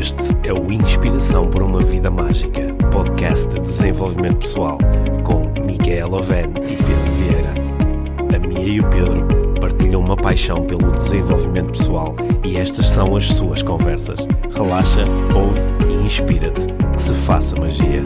Este é o Inspiração por uma Vida Mágica, podcast de desenvolvimento pessoal, com Micaela Oven e Pedro Vieira. A Mia e o Pedro partilham uma paixão pelo desenvolvimento pessoal e estas são as suas conversas. Relaxa, ouve e inspira-te. Que se faça magia.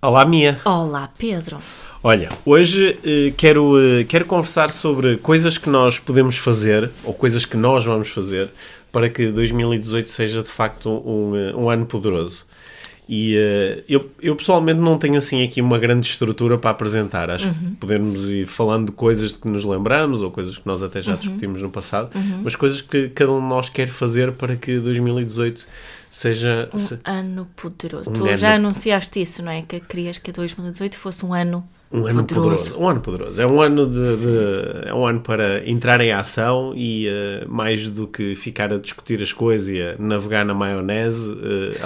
Olá, Mia. Olá, Pedro. Olha, hoje eh, quero, eh, quero conversar sobre coisas que nós podemos fazer, ou coisas que nós vamos fazer, para que 2018 seja de facto um, eh, um ano poderoso. E eh, eu, eu pessoalmente não tenho assim aqui uma grande estrutura para apresentar. Acho que podemos ir falando de coisas de que nos lembramos, ou coisas que nós até já discutimos no passado, mas coisas que cada um de nós quer fazer para que 2018 seja. Um se- ano poderoso. Um tu ano- já anunciaste isso, não é? Que querias que 2018 fosse um ano Um ano poderoso. Um ano poderoso. É um ano de, de- é um ano para entrar em ação e eh, mais do que ficar a discutir as coisas e a navegar na maionese, eh,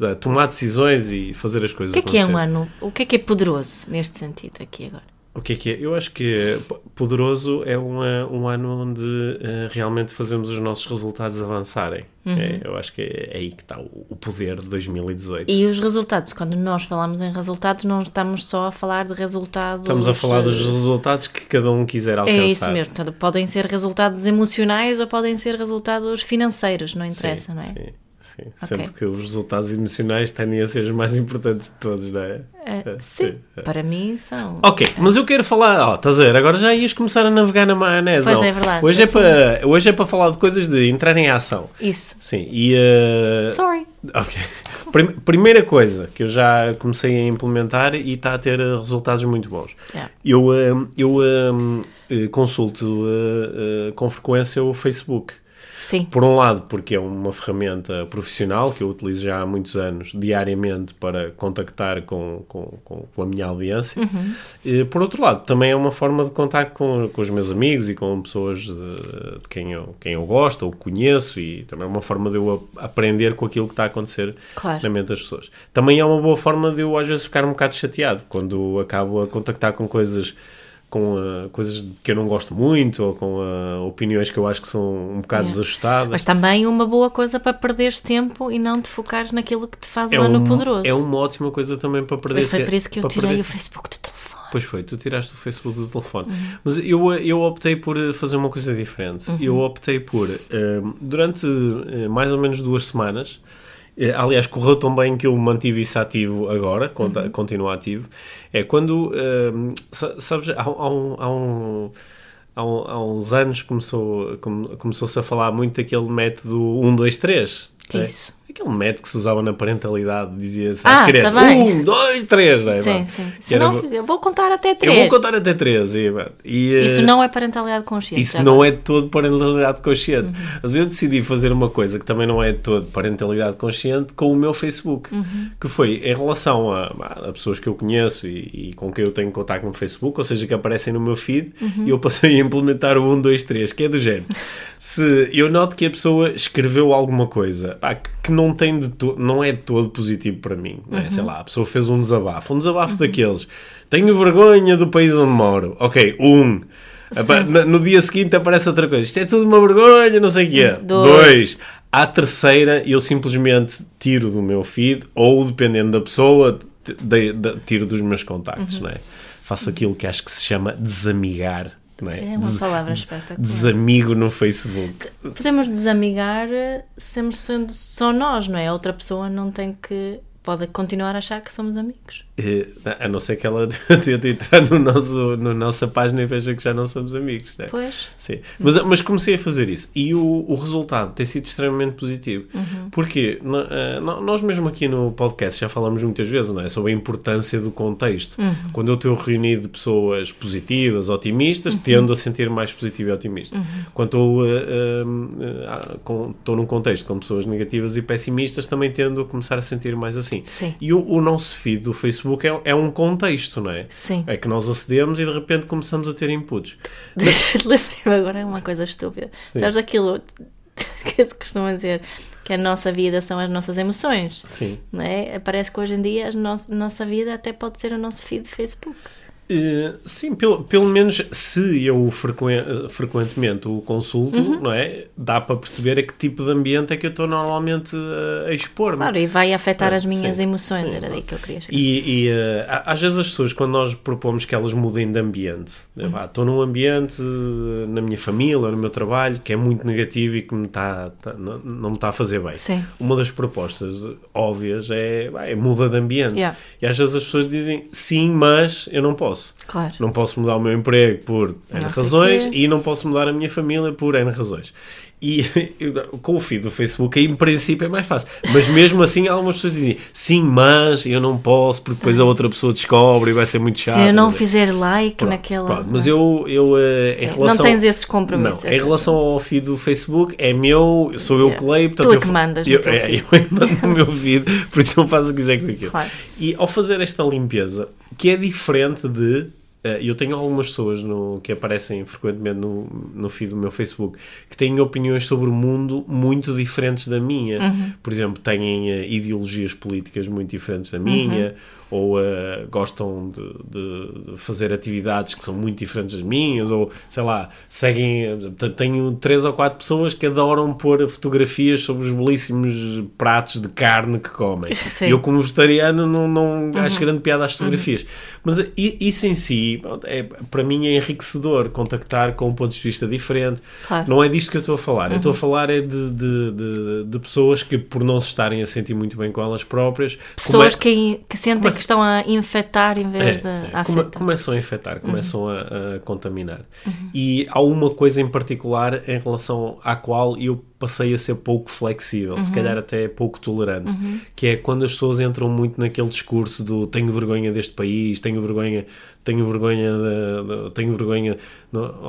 a, a tomar decisões e fazer as O coisas que é que é um acontecer. ano? O que é que é poderoso neste sentido aqui agora? O que é que é? Eu acho que poderoso é uma- um ano onde eh, realmente fazemos os nossos resultados avançarem. É, eu acho que é, é aí que está o, o poder de 2018. E os resultados, quando nós falamos em resultados, não estamos só a falar de resultados. Estamos a falar dos eh, resultados que cada um quiser alcançar. É isso mesmo. Portanto, podem ser resultados emocionais ou podem ser resultados financeiros, não interessa, sim, não é? Sim, sim. Ok. Sendo que os resultados emocionais tendem a ser os mais importantes de todos, não é? É, sim, é. para mim são. Ok, mas eu quero falar, ó, estás a ver, agora já ias começar a navegar na maionese. Pois ó. é verdade, Hoje é, assim. para, hoje é para falar de coisas de entrar em ação. Isso. Sim, e. eh, Sorry. Ok. Prim- Primeira coisa que eu já comecei a implementar e está a ter eh, resultados muito bons. Yeah. Eu, eh, eu eh, consulto com frequência o Facebook. Sim. Por um lado, porque é uma ferramenta profissional que eu utilizo já há muitos anos, diariamente, para contactar com, com, com, a minha audiência. E, por outro lado, também é uma forma de contacto com, com os meus amigos e com pessoas de, de quem, eu, quem eu gosto ou conheço, e também é uma forma de eu aprender com aquilo que está a acontecer Claro. na mente das pessoas. Também é uma boa forma de eu, às vezes, ficar um bocado chateado quando acabo a contactar com coisas com ah, coisas que eu não gosto muito ou com ah, opiniões que eu acho que são um bocado Yeah. desajustadas. Mas também uma boa coisa para perderes tempo e não te focares naquilo que te faz é, um ano um- poderoso. é uma ótima coisa também para perder E foi por isso que eu tirei perder- o Facebook do telefone. Pois foi, tu tiraste o Facebook do telefone. Uhum. Mas eu, eu optei por eh, fazer uma coisa diferente. Uhum. Eu optei por, eh, durante eh, mais ou menos duas semanas, aliás, correu tão bem que eu mantive isso ativo agora, Uhum. continuo ativo, é quando, eh, sa- sabes, há, há um... Há um Há, um- há uns anos começou, come- começou-se a falar muito daquele método 1, 2, 3. Que é? isso? Aquele método que se usava na parentalidade, dizia-se Ah, às crianças: também. 1, 2, 3. não é, Sim, sim. Se era- não eu vou contar até eu três. vou contar até 13. E, e, eh, Isso não é parentalidade consciente. isso já não agora. é todo parentalidade consciente. Uhum. Mas eu decidi fazer uma coisa que também não é todo parentalidade consciente com o meu Facebook. Uhum. Que foi em relação a, a pessoas que eu conheço e, e com quem eu tenho contato no Facebook, ou seja, que aparecem no meu feed, Uhum. e eu passei a implementar o 1, 2, 3, que é do género. Se eu noto que a pessoa escreveu alguma coisa pá, que que não, tem de não é de todo positivo para mim, não? Uhum. sei lá, a pessoa fez um desabafo, um desabafo daqueles. Tenho vergonha do país onde moro. Ok, um. No, dia seguinte aparece outra coisa. Isto é tudo uma vergonha, não sei o quê. Dois. Dois. À terceira, eu simplesmente tiro do meu feed, ou dependendo da pessoa, t- de- de- tiro dos meus contactos, Uhum. não é? Faço aquilo que acho que se chama desamigar, não é? É uma Des- palavra espetacular. Desamigo no Facebook. Podemos desamigar eh, sempre sendo só nós, não é? A outra pessoa não tem que. Pode continuar a achar que somos amigos. A não ser que ela tente entrar no nosso, na nossa página e veja que já não somos amigos, não é? Pois. Sim, mas, mas comecei a fazer isso e o, o resultado tem sido extremamente positivo. Porque no- eh, no- nós mesmo aqui no podcast já falamos muitas vezes não é? sobre a importância do contexto. Quando eu estou reunido de pessoas positivas, otimistas, tendo a sentir mais positivo e otimista. Quando estou, eh, ah, com- estou num contexto com pessoas negativas e pessimistas, também tendo a começar a sentir mais assim. Sim. E o, o nosso feed do Facebook é, é um contexto, não é? Sim. É que nós acedemos e de repente começamos a ter inputs. Lembrei-me agora uma coisa estúpida. Sabes aquilo que se costuma dizer que a nossa vida são as nossas emoções? Sim. Não é? Parece que hoje em dia a nossa, nossa vida até pode ser o nosso feed de Facebook. Uh, sim, pelo, pelo menos se eu frequen, frequentemente o consulto, Uhum. não é? Dá para perceber a que tipo de ambiente é que eu estou normalmente uh, a expor. Claro, e vai afetar É, as minhas sim. emoções, era daí que eu queria chegar. E, e, eh, a- às vezes as pessoas, quando nós propomos que elas mudem de ambiente, né, Uhum. estou num ambiente eh, na minha família no meu trabalho que é muito negativo e que me tá, tá- não, não me está a fazer bem. Sim. Uma das propostas óbvias é, pá, é muda de ambiente. Yeah. E às vezes as pessoas dizem sim, mas eu não posso. Claro. Não posso mudar o meu emprego por N razões e não posso mudar a minha família por N razões. E eu- com o feed do Facebook, aí, em princípio, é mais fácil. Mas mesmo assim, algumas pessoas dizem sim, mas eu não posso, porque depois a outra pessoa descobre e vai ser muito chato. Se eu não Né? fizer like Pronto, naquela. pronto, mas eu, eu eh, em relação. Não tens esses compromissos. Não, em relação ao feed do Facebook, é meu, sou eu que leio, portanto Tu é eu, que mandas eu, é, feed. eu é que mando no meu feed, por isso eu faço o que quiser com aquilo. Claro. E ao fazer esta limpeza, que é diferente de. Eh, eu tenho algumas pessoas no, que aparecem frequentemente no, no feed do meu Facebook que têm opiniões sobre o mundo muito diferentes da minha. Uhum. Por exemplo, têm eh, ideologias políticas muito diferentes da Uhum. Ou eh, gostam de, de- fazer atividades que são muito diferentes das minhas, ou sei lá, seguem. eh, Tenho três ou quatro pessoas que adoram pôr fotografias sobre os belíssimos pratos de carne que comem. Sim. Eu, como vegetariano, não, não acho grande piada às fotografias. Mas eh, i- isso em si, é, para mim, é enriquecedor contactar com pontos de vista diferente. Claro. Não é disto que eu estou a falar. Eu estou a falar é de, de, de, de pessoas que, por não se estarem a sentir muito bem com elas próprias, Pessoas come- que, que sentem começa- que estão a infectar em vez de é, é, a come- afetar. começam a infectar, começam a, a contaminar. Uhum. E há uma coisa em particular em relação à qual eu passei a ser pouco flexível, Uhum. se calhar até pouco tolerante, que é quando as pessoas entram muito naquele discurso do tenho vergonha deste país, tenho vergonha, tenho vergonha, de, de- tenho vergonha.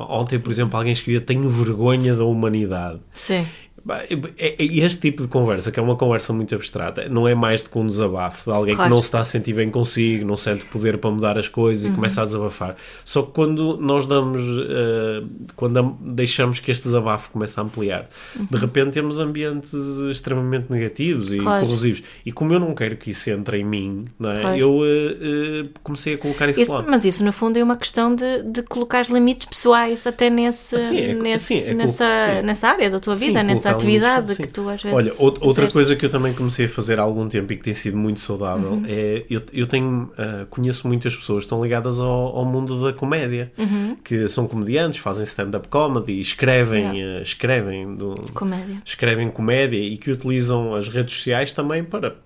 ontem, por exemplo, alguém escrevia tenho vergonha da humanidade. Sim. É- é- E este tipo de conversa, que é uma conversa muito abstrata, não é mais do que um desabafo de alguém Claro. que não se está a sentir bem consigo, não sente poder para mudar as coisas e começa a desabafar. Só que quando nós damos, eh, quando am- deixamos que este desabafo comece a ampliar, de repente temos ambientes extremamente negativos e Claro. corrosivos. E como eu não quero que isso entre em mim, é? Claro. eu eh, eh, comecei a colocar isso, Isso- lá. mas isso, no fundo, é uma questão de, de colocar limites pessoais até nesse, Sim, é- nesse- sim, é nessa, sim. nessa área da tua Sim, vida, nessa colocar atividade que tu às vezes. Olha, out- outra exerces. coisa que eu também comecei a fazer há algum tempo e que tem sido muito saudável Uhum. é eu, eu tenho ah, conheço muitas pessoas que estão ligadas ao, ao mundo da comédia Uhum. que são comediantes, fazem stand-up comedy, escrevem, Yeah. ah, escrevem do- Comédia. escrevem comédia e que utilizam as redes sociais também para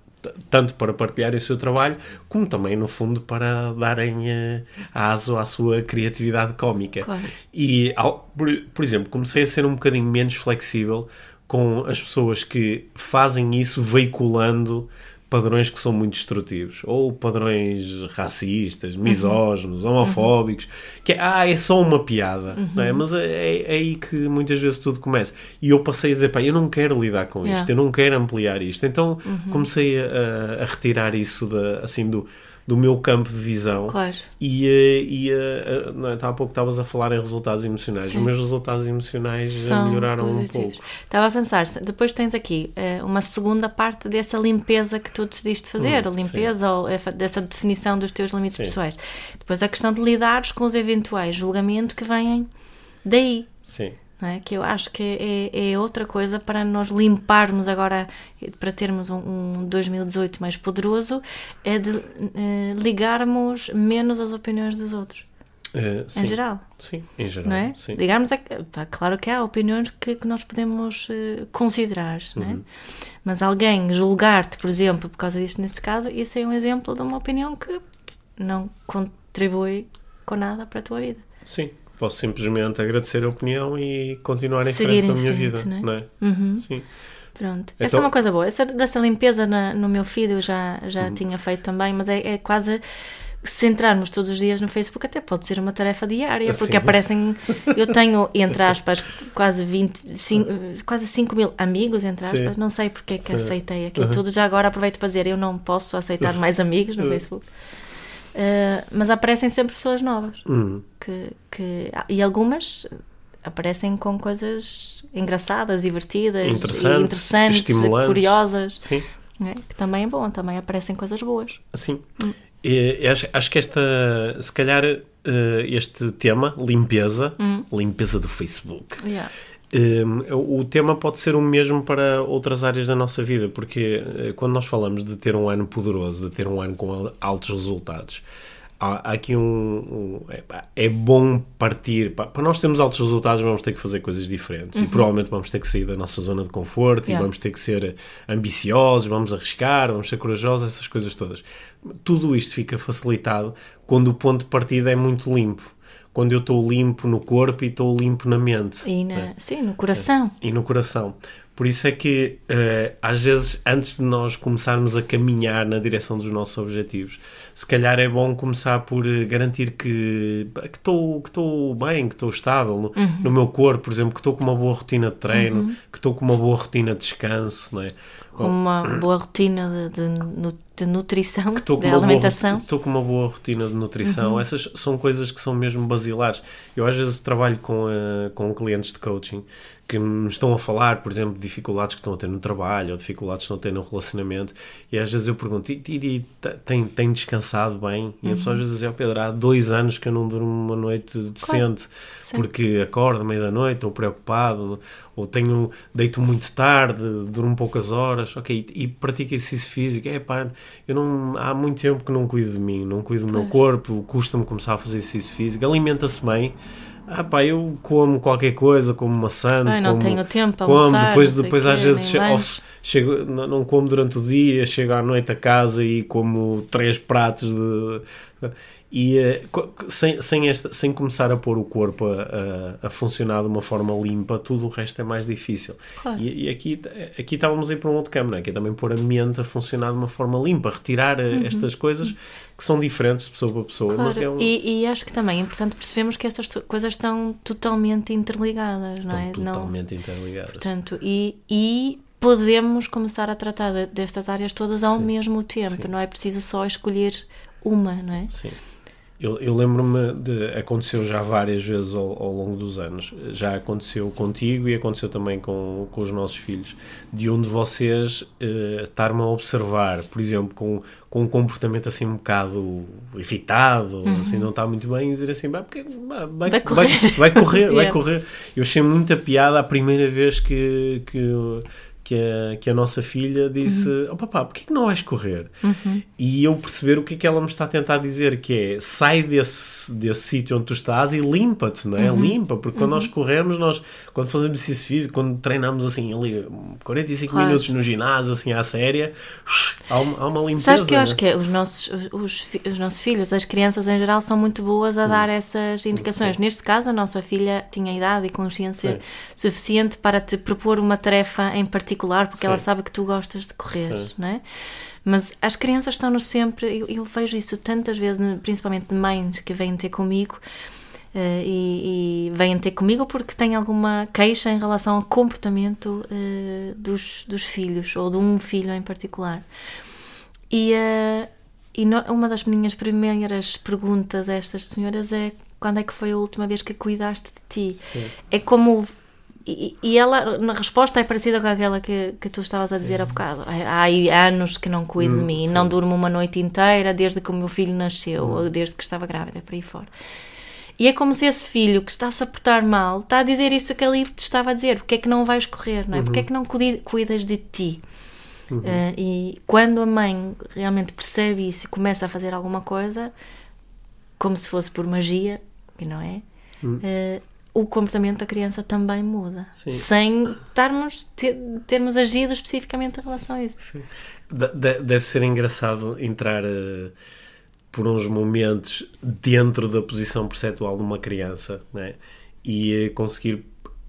tanto para partilharem o seu trabalho como também no fundo para darem eh, aso à sua criatividade cómica Claro. e ao- por, por exemplo comecei a ser um bocadinho menos flexível com as pessoas que fazem isso veiculando padrões que são muito destrutivos. Ou padrões racistas, misóginos, homofóbicos que é, ah, é só uma piada não é? mas é, é aí que muitas vezes tudo começa. E eu passei a dizer, pá, eu não quero lidar com isto Yeah. eu não quero ampliar isto. Então comecei a, a- a retirar isso da, assim do, do meu campo de visão Claro. e, eh, e eh, não é, há pouco estavas a falar em resultados emocionais Sim. os meus resultados emocionais eh, São melhoraram positivos. um pouco Estava a pensar, depois tens aqui eh, uma segunda parte dessa limpeza que tu decidiste fazer, Hum, a limpeza ou eh, fa- dessa definição dos teus limites Sim. pessoais. Depois a questão de lidares com os eventuais julgamentos que vêm daí. sim é? Que eu acho que é, é outra coisa para nós limparmos agora, para termos um, um 2018 mais poderoso, é de eh, ligarmos menos as opiniões dos outros, sim. em geral. sim em geral Não é? sim. Ligarmos a, pá, claro que há opiniões que, que nós podemos eh, considerar, não Uhum. é? mas alguém julgar-te, por exemplo, por causa disto neste caso, isso é um exemplo de uma opinião que não contribui com nada para a tua vida. Sim, posso simplesmente agradecer a opinião e continuar em Seguir frente com a minha frente, vida, não é? não é? Uhum. Sim. Pronto. Então- Essa é uma coisa boa. Essa, dessa limpeza na- no meu feed eu já, Uhum. já tinha feito também, mas é, é quase. Se entrarmos todos os dias no Facebook, até pode ser uma tarefa diária, porque Sim. aparecem. Eu tenho, entre aspas, quase 20, cin- quase 5 mil amigos, entre Sim. aspas. Não sei porque é que Sim. aceitei aquilo Uhum. tudo. Já agora aproveito para dizer: eu não posso aceitar mais amigos no Uhum. Facebook. Uh, mas aparecem sempre pessoas novas. Hum, Que, que, e algumas aparecem com coisas engraçadas, divertidas, Interessantes, interessantes estimulantes. curiosas, sim. não é? que também é bom, também aparecem coisas boas. Sim. E, acho, acho que esta, se calhar, uh, este tema, limpeza, Hum. limpeza do Facebook, Yeah. Um, o tema pode ser o mesmo para outras áreas da nossa vida, porque eh, quando nós falamos de ter um ano poderoso, de ter um ano com al- altos resultados, há, há aqui um. um- é, é bom partir. pá, para nós termos altos resultados, vamos ter que fazer coisas diferentes e provavelmente vamos ter que sair da nossa zona de conforto e Yeah. vamos ter que ser ambiciosos, vamos arriscar, vamos ser corajosos, essas coisas todas. Tudo isto fica facilitado quando o ponto de partida é muito limpo. Quando eu estou limpo no corpo e estou limpo na mente. E na, né? sim, no coração. e no coração. Por isso é que, eh, às vezes, antes de nós começarmos a caminhar na direção dos nossos objetivos, se calhar é bom começar por eh, garantir que que estou que estou bem, que estou estável no, Uhum. no meu corpo, por exemplo, que estou com uma boa rotina de treino, que estou com uma boa rotina de descanso, não é? Com uma boa rotina de, de de nutrição, de boa alimentação. Estou com uma boa rotina de nutrição. Uhum. Essas são coisas que são mesmo basilares. Eu às vezes trabalho com, eh, com clientes de coaching que me estão a falar, por exemplo, de dificuldades que estão a ter no trabalho ou dificuldades que estão a ter no relacionamento. E às vezes eu pergunto: "E- e- e te- tem, tem descansado bem? E a pessoa às vezes diz: "Ó, Pedro, há dois anos que eu não durmo uma noite decente Sim. porque acordo à meia da noite, ou preocupado, ou tenho, deito muito tarde, durmo poucas horas, ok, e pratico exercício físico, é pá, eu não, há muito tempo que não cuido de mim, não cuido do meu corpo, custa-me começar a fazer exercício físico, alimenta-se bem, ah pá, eu como qualquer coisa, como maçã, Ai, não como, tenho tempo para como, almoçar, depois, depois quê, às vezes nem che- lanche. ao- chego, não, não como durante o dia, chego à noite a casa e como três pratos de... E eh, sem, sem, esta, sem começar a pôr o corpo a, a, a funcionar de uma forma limpa, tudo o resto é mais difícil. Claro. E, e aqui, aqui estávamos a ir para um outro campo, não é? que é também pôr a mente a funcionar de uma forma limpa, retirar eh, estas coisas que são diferentes de pessoa para pessoa. Uhum. Claro, é um, e, e acho que também é importante percebermos que estas coisas estão totalmente interligadas, não é? estão Não, totalmente interligadas. portanto, e, e podemos começar a tratar de- destas áreas todas ao Sim, mesmo tempo, sim. não é preciso só escolher uma, não é? Sim. Eu, eu lembro-me de. Aconteceu já várias vezes ao, ao longo dos anos. Já aconteceu contigo e aconteceu também com, com os nossos filhos. De um de vocês eh, estar-me a observar, por exemplo, com, com um comportamento assim um bocado irritado, assim, não está muito bem, e dizer assim: "Bah, porque, vai, Uhum. Vai vai, correr." vai correr, vai Yeah. correr. Eu achei muita piada a primeira vez que. que que a, que a nossa filha disse: Uhum. Oh papá, porquê que não vais correr? E eu perceber o que é que ela me está a tentar dizer: que é sai desse, desse sítio onde tu estás e limpa-te, não é? Uhum. Limpa, porque quando nós corremos, nós, quando fazemos exercício físico, quando treinamos assim ali 45 Claro. minutos no ginásio, assim à séria, há uma, há uma limpeza. Sabes que eu né? acho que é, os nossos, os, os nossos filhos, as crianças em geral, são muito boas a dar essas indicações. Neste caso, a nossa filha tinha idade e consciência Sim. suficiente para te propor uma tarefa em particular, porque Sim. ela sabe que tu gostas de correr, Sim. não é? Mas as crianças estão-nos sempre, eu, eu vejo isso tantas vezes, principalmente de mães que vêm ter comigo. eh, e, e vêm ter comigo porque têm alguma queixa em relação ao comportamento eh, dos, dos filhos ou de um filho em particular. E, eh, e no- uma das minhas primeiras perguntas a estas senhoras é quando é que foi a última vez que cuidaste de ti? Sim. É como. E, e ela, na resposta, é parecida com aquela que, que tu estavas a dizer há bocado. Há, há anos que não cuido de Hum, mim, sim. não durmo uma noite inteira desde que o meu filho nasceu ou desde que estava grávida, por aí fora. E é como se esse filho que está-se a portar mal está a dizer isso que ali te estava a dizer. Porque é que não vais correr, não é? Porque é que não cui- cuidas de ti? Eh, e quando a mãe realmente percebe isso e começa a fazer alguma coisa, como se fosse por magia, que não é, eh, o comportamento da criança também muda. Sim. Sem estarmos, ter- termos agido especificamente em relação a isso. De- Deve ser engraçado entrar eh, por uns momentos dentro da posição perceptual de uma criança né? e eh, conseguir,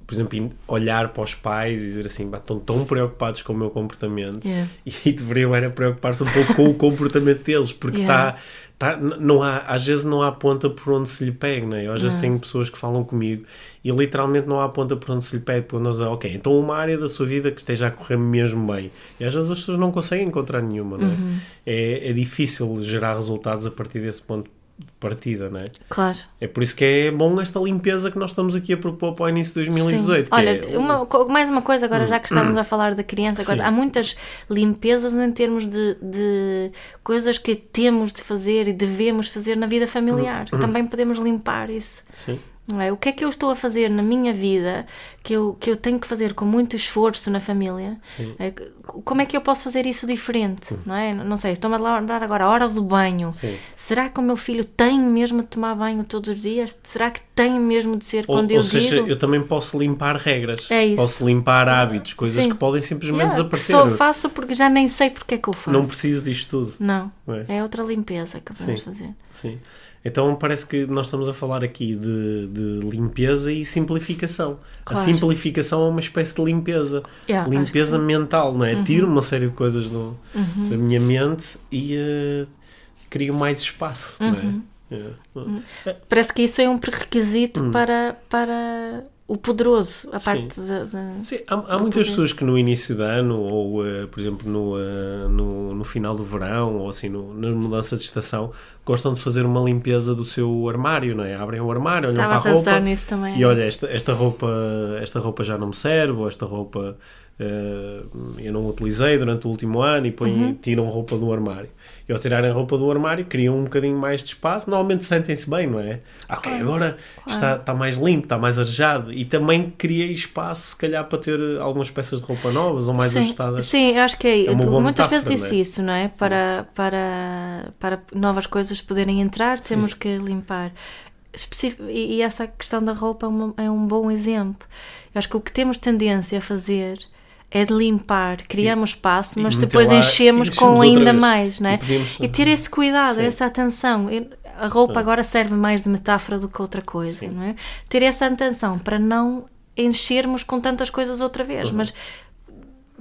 por exemplo, olhar para os pais e dizer assim: "Bah, estão tão preocupados com o meu comportamento Yeah. e deveriam era preocupar-se um pouco com o comportamento deles, porque está. Yeah. Tá, não há, às vezes não há ponta por onde se lhe pegue, né? Eu às vezes tenho pessoas que falam comigo e literalmente não há ponta por onde se lhe pegue, porque nós ok, então uma área da sua vida que esteja a correr mesmo bem. E às vezes as pessoas não conseguem encontrar nenhuma, não é? É, é difícil gerar resultados a partir desse ponto partida, não é? Claro. É por isso que é bom esta limpeza que nós estamos aqui a propor para o início de 2018. Sim. que Olha, é- uma- mais uma coisa agora, já que estamos a falar da criança, agora, há muitas limpezas em termos de, de coisas que temos de fazer e devemos fazer na vida familiar. Hum. Também podemos limpar isso. Sim. Não é? O que é que eu estou a fazer na minha vida que eu, que eu tenho que fazer com muito esforço na família? É, como é que eu posso fazer isso diferente? Não é? Não sei, estou-me a lembrar agora a hora do banho. Sim. Será que o meu filho tem mesmo de tomar banho todos os dias? Será que tem mesmo de ser Ou, quando ou seja, eu também posso limpar regras. É isso. Posso limpar hábitos, coisas Sim. que podem simplesmente Yeah, desaparecer. Só faço porque já nem sei porque é que eu faço. Não preciso disto tudo. Não. É? É outra limpeza que Sim. fazer. Sim. Então parece que nós estamos a falar aqui de, de limpeza e simplificação. Claro. A simplificação é uma espécie de limpeza. Yeah, limpeza. Uhum. mental, não é? Tiro uma série de coisas do- da minha mente e eh, crio mais espaço, Uhum. não é? É. Parece que isso é um pré-requisito Hum. para, para o poderoso, a Sim. parte da. da- Sim, há, há muitas pessoas que no início do ano, ou eh, por exemplo no, eh, no, no final do verão, ou assim no, na mudança de estação, gostam de fazer uma limpeza do seu armário, não é? Abrem o armário, olham Estava a para a roupa pensar nisso também. e olha, esta, esta, roupa, esta roupa já não me serve, ou esta roupa eh, eu não utilizei durante o último ano e põem, Uhum. tiram roupa do armário. E ao tirarem roupa do armário, criam um bocadinho mais de espaço. Normalmente sentem-se bem, não é? Ok, agora está, está mais limpo, está mais arejado. E também criei espaço, se calhar, para ter algumas peças de roupa novas ou mais sim, ajustadas. Sim, eu acho que é. É muitas vezes disse não é? isso, não é? Para, para, para novas coisas poderem entrar, temos que limpar. Especif- e, e essa questão da roupa é, uma- é um bom exemplo. Eu acho que o que temos tendência a fazer é de limpar, criamos espaço, mas depois enchemos com ainda vez. mais, não é? E podemos- E ter esse cuidado, Sim. essa atenção. A roupa agora serve mais de metáfora do que outra coisa, Sim. não é? Ter essa atenção para não enchermos com tantas coisas outra Uhum. vez, mas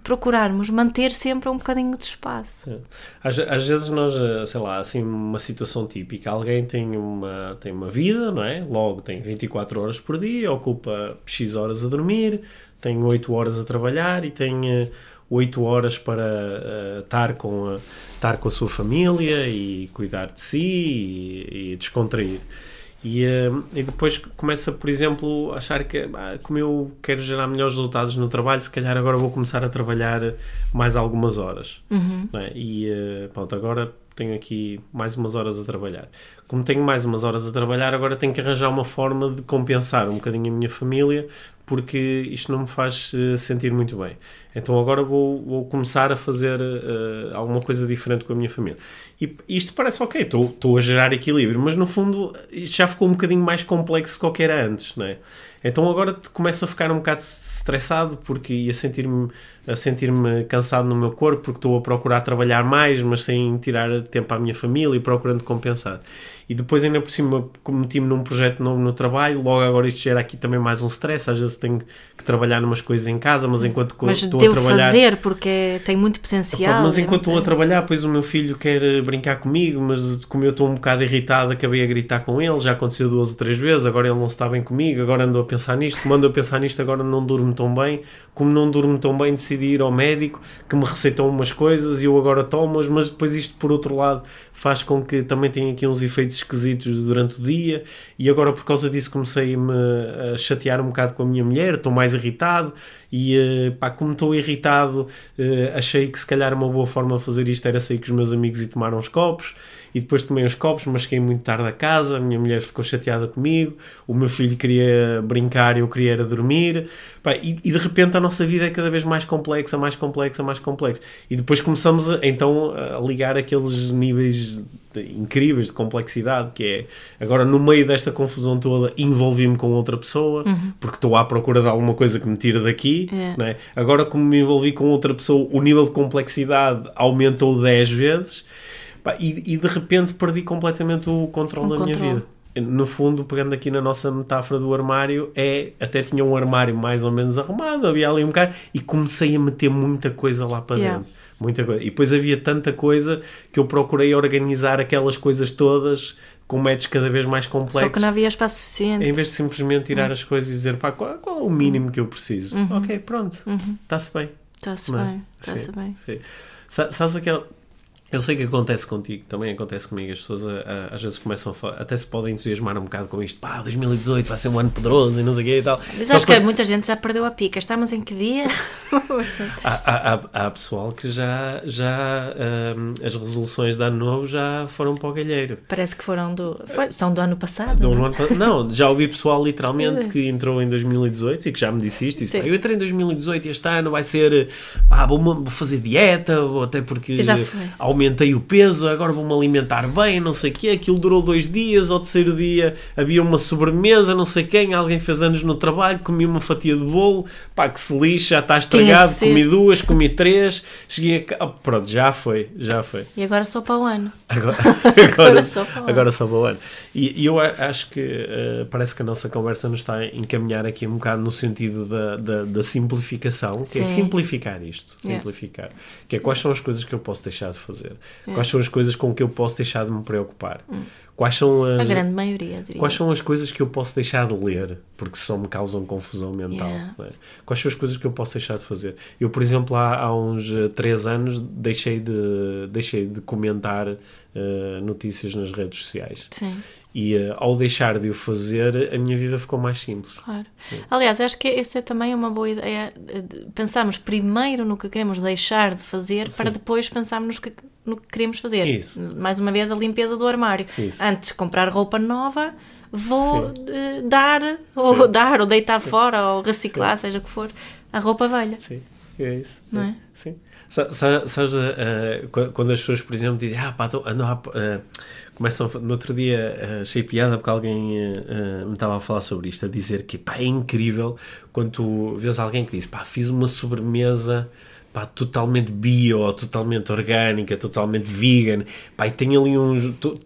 procurarmos manter sempre um bocadinho de espaço. É. Às, às vezes nós, eh, sei lá, assim, uma situação típica, alguém tem uma, tem uma vida, não é? Logo tem 24 horas por dia, ocupa X horas a dormir, tem 8 horas a trabalhar e tem eh, 8 horas para eh, estar, com a, estar com a sua família e cuidar de si e, e descontrair. E, eh, e depois começa, por exemplo, a achar que ah, como eu quero gerar melhores resultados no trabalho, se calhar agora vou começar a trabalhar mais algumas horas. não é? E pronto, agora tenho aqui mais umas horas a trabalhar. Como tenho mais umas horas a trabalhar, agora tenho que arranjar uma forma de compensar um bocadinho a minha família, porque isto não me faz eh, sentir muito bem. Então agora vou, vou começar a fazer eh, alguma coisa diferente com a minha família. E isto parece ok, estou a gerar equilíbrio, mas no fundo isto já ficou um bocadinho mais complexo do que era antes, não é? Então agora começo a ficar um bocado estressado porque ia sentir-me a sentir-me cansado no meu corpo porque estou a procurar trabalhar mais, mas sem tirar tempo à minha família e procurando compensar. E depois ainda por cima meti-me num projeto novo no trabalho, logo agora isto gera aqui também mais um stress, às vezes tenho que trabalhar numas coisas em casa, mas enquanto Mas estou a trabalhar... fazer porque tem muito potencial. Mas enquanto estou a trabalhar, depois o meu filho quer brincar comigo, mas como eu estou um bocado irritado, acabei a gritar com ele, já aconteceu duas ou três vezes, agora ele não está bem comigo, agora ando a pensar nisto, como ando pensar nisto, agora não durmo tão bem, como não durmo tão bem, decidi ir ao médico, que me receitam umas coisas e eu agora tomo-as, mas depois isto, por outro lado, faz com que também tenha aqui uns efeitos esquisitos durante o dia, e agora por causa disso comecei-me a chatear um bocado com a minha mulher, estou mais irritado, e eh, pá, como estou irritado, eh, achei que se calhar uma boa forma de fazer isto era sair com os meus amigos e tomar uns copos. E depois tomei uns copos, mas cheguei muito tarde a casa. A minha mulher ficou chateada comigo. O meu filho queria brincar e eu queria era dormir. E, e de repente a nossa vida é cada vez mais complexa, mais complexa, mais complexa. E depois começamos a, então a ligar aqueles níveis de- incríveis de complexidade que é agora no meio desta confusão toda envolvi-me com outra pessoa porque estou à procura de alguma coisa que me tira daqui É. não é? agora como me envolvi com outra pessoa o nível de complexidade aumentou 10 vezes Pá, e, e de repente perdi completamente o controle O da minha controle. vida no fundo, pegando aqui na nossa metáfora do armário, é até tinha um armário mais ou menos arrumado, havia ali um bocado, e comecei a meter muita coisa lá para Yeah. dentro. Muita coisa. E depois havia tanta coisa que eu procurei organizar aquelas coisas todas com métodos cada vez mais complexos. Só que não havia espaço suficiente. Em vez de simplesmente tirar as coisas e dizer pá, qual, qual é o mínimo que eu preciso? Ok, pronto, está-se bem. Está-se é? bem, está-se bem. sim. Sa- Sabes aquela. Eu sei que acontece contigo, também acontece comigo. As pessoas a- a- às vezes começam a até se podem entusiasmar um bocado com isto. Pá, 2018 vai ser um ano poderoso e não sei o quê e tal. Mas Só acho que muita gente já perdeu a pica. Estamos em que dia? há, há, há- pessoal que já, já hum, as resoluções de ano novo já foram para o galheiro. Parece que foram do. foi- são do ano passado. Do não é? ano não, já ouvi pessoal literalmente que entrou em 2018 e que já me disse isto. Disse, Sim. "Pá, eu entrei em 2018 e este ano vai ser, pá, vou, vou fazer dieta, ou até porque Já foi. Aumentei o peso, agora vou-me alimentar bem, não sei o quê. Aquilo durou dois dias, ao terceiro dia havia uma sobremesa, não sei quem, alguém fez anos no trabalho, comi uma fatia de bolo, pá, que se lixa, já está estragado, comi duas, comi três, cheguei a... ah, pronto, já foi, já foi. E agora só para o ano. Agora, agora, só para o ano. agora só para o ano. E, e eu acho que eh, parece que a nossa conversa nos está a encaminhar aqui um bocado no sentido da, da, da simplificação, que é Sim. simplificar isto. Yeah. Simplificar. Que é quais são as coisas que eu posso deixar de fazer? Quais são as coisas com que eu posso deixar de me preocupar? Quais são A as. grande maioria, diria. Quais são as coisas que eu posso deixar de ler porque só me causam confusão mental? Yeah. é? Quais são as coisas que eu posso deixar de fazer? Eu, por exemplo, há, há uns eh, três anos deixei de, deixei de comentar eh, notícias nas redes sociais. Sim, E eh, ao deixar de o fazer, a minha vida ficou mais simples. claro. Aliás, acho que essa é também uma boa ideia. eh, de Pensarmos primeiro no que queremos deixar de fazer para depois pensarmos no que, no que queremos fazer. Isso. Mais uma vez, a limpeza do armário. Isso. Antes de comprar roupa nova, vou eh, dar, ou dar, ou deitar fora, ou reciclar, seja o que for, a roupa velha. Sim, é isso. Não é? Sim. Sa- sa- Sabes, qu- quando as pessoas, por exemplo, dizem, ah, pá, tô, ando a- eh, começam no outro dia eh, achei piada porque alguém eh, me estava a falar sobre isto, a dizer que pá, é incrível quando tu vês alguém que diz, pá, fiz uma sobremesa pá, totalmente bio, totalmente orgânica, totalmente vegan, pá, e tem ali uns, to-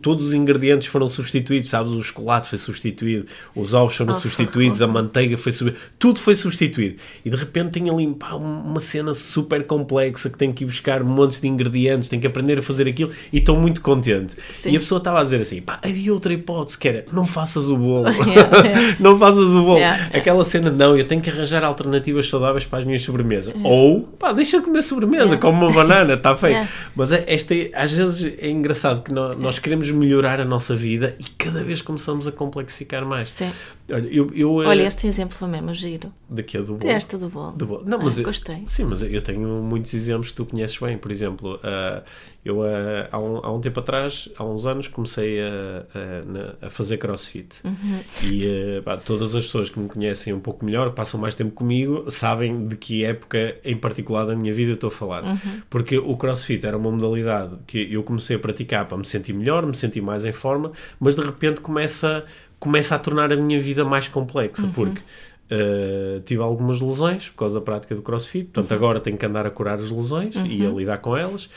todos os ingredientes foram substituídos, sabes, o chocolate foi substituído, os ovos foram Oh, substituídos, a manteiga foi substituída, tudo foi substituído, e de repente tem ali pá, uma cena super complexa que tem que ir buscar montes de ingredientes, tem que aprender a fazer aquilo, e estou muito contente. Sim. E a pessoa estava a dizer assim, pá, havia outra hipótese, que era, não faças o bolo, Yeah, yeah. não faças o bolo. Yeah. Aquela cena, não, eu tenho que arranjar alternativas saudáveis para as minhas sobremesas. Ou, pá, deixa de comer sobremesa, Yeah. como uma banana, está. Yeah. Mas é- esta, é- às vezes é engraçado que nós, nós queremos melhorar a nossa vida e cada vez começamos a complexificar mais. Sim. Olha, eu, eu eh, Olha, este exemplo foi mesmo giro. daqui a do bolo. Desta do bolo. Do bolo. Não, Ah, mas eu- gostei. Sim, mas eu tenho muitos exemplos que tu conheces bem. Por exemplo, ah, eu ah, há, um, há um tempo atrás, há uns anos, comecei a, a- a fazer crossfit. Uhum. E ah, pá, todas as pessoas que me conhecem um pouco melhor, passam mais tempo comigo, sabem de que época em particular da minha vida estou a falar. Uhum. Porque o crossfit era uma modalidade que eu comecei a praticar para me sentir melhor, me sentir mais em forma, mas de repente começa, começa a tornar a minha vida mais complexa. Uhum. Porque Uh, tive algumas lesões por causa da prática do crossfit, portanto Uhum. agora tenho que andar a curar as lesões e a lidar com elas.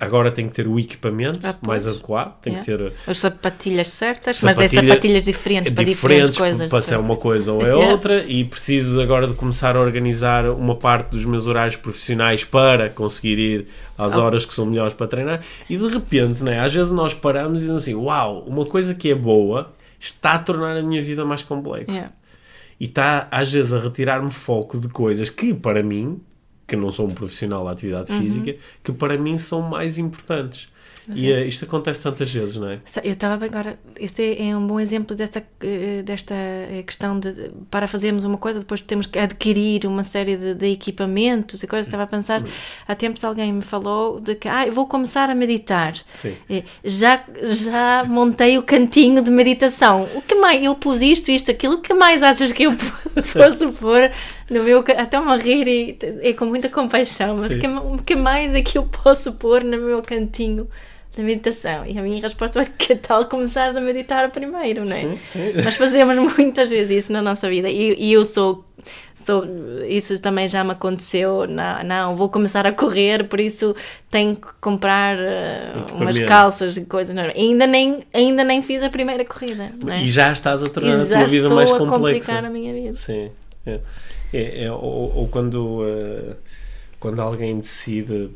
Agora tenho que ter o equipamento Ah, mais adequado, tenho que ter As sapatilhas certas, mas é Sapatilha- sapatilhas diferentes para diferentes diferentes coisas. para ser uma coisa ou é Yeah. outra e preciso agora de começar a organizar uma parte dos meus horários profissionais para conseguir ir às Oh. horas que são melhores para treinar e de repente, né, às vezes nós paramos e dizemos assim, uau, uma coisa que é boa está a tornar a minha vida mais complexa Yeah. e está às vezes a retirar-me foco de coisas que para mim, que não sou um profissional da atividade Uhum. física, que para mim são mais importantes. E eh, isto acontece tantas vezes, não é? Eu estava agora, este é, é um bom exemplo desta, eh, desta eh, questão de para fazermos uma coisa, depois temos que adquirir uma série de, de equipamentos e coisas. Estava a pensar, há tempos alguém me falou de que ah, vou começar a meditar. Sim. Já, já montei o cantinho de meditação. O que mais? Eu pus isto, isto, aquilo. O que mais achas que eu posso pôr no meu. Até me a rir e é com muita compaixão, mas o que, que mais é que eu posso pôr no meu cantinho? Da meditação. E a minha resposta é que tal começares a meditar primeiro, não é? Sim, sim. Nós fazemos muitas vezes isso na nossa vida e, e eu sou, sou. Isso também já me aconteceu. Não, não, vou começar a correr, por isso tenho que comprar eh, umas calças e coisas. Não, ainda, nem, ainda nem fiz a primeira corrida. Não é? E já estás a tornar E a tua vida mais a complexa. complicar a minha vida. Sim. É. É, é, ou, ou quando, eh, quando alguém decide,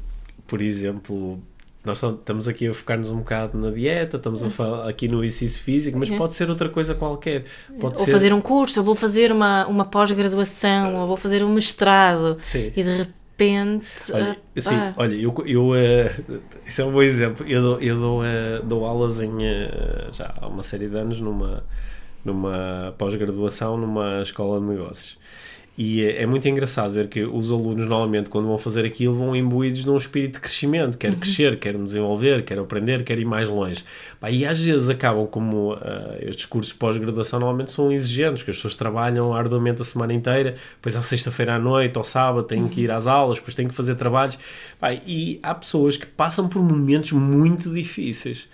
por exemplo, nós tam- estamos aqui a focar-nos um bocado na dieta, estamos a falar aqui no exercício físico, mas Uhum. pode ser outra coisa qualquer. Pode Ou ser... fazer um curso, ou vou fazer uma, uma pós-graduação, ou vou fazer um mestrado. Sim. E de repente. Olha, ah, sim, ah, olha, eu, eu uh, isso é um bom exemplo. Eu dou, eu dou, uh, dou aulas em uh, já há uma série de anos numa, numa pós-graduação numa escola de negócios. E é, é muito engraçado ver que os alunos, normalmente, quando vão fazer aquilo, vão imbuídos num espírito de crescimento. Quer crescer, quer me desenvolver, quer aprender, quer ir mais longe. Pá, e às vezes acabam como uh, estes cursos de pós-graduação normalmente são exigentes, porque as pessoas trabalham arduamente a semana inteira, depois à sexta-feira à noite, ao sábado, têm que ir às aulas, depois têm que fazer trabalhos. Pá, e há pessoas que passam por momentos muito difíceis.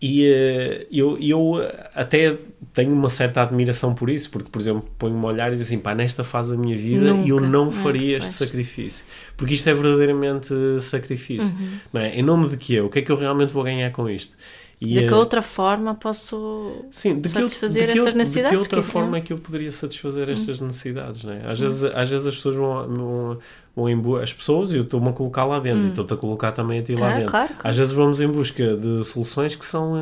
E uh, eu, eu até tenho uma certa admiração por isso, porque, por exemplo, ponho-me a olhar e digo assim: pá, nesta fase da minha vida Nunca. eu não É, faria este sacrifício. Porque isto é verdadeiramente sacrifício. Uhum. Não é? Em nome de quê? O que é que eu realmente vou ganhar com isto? E, de que eh, outra forma posso Sim, de que, eu- satisfazer de que eu- estas necessidades? De que outra que- forma é. é que eu poderia satisfazer estas necessidades, não é? Às, vezes, às vezes as pessoas vão, vão, vão em busca, as pessoas, e eu estou-me a colocar lá dentro, e estou-te a colocar também a ti lá Tá, dentro. claro, claro. Às vezes vamos em busca de soluções que são,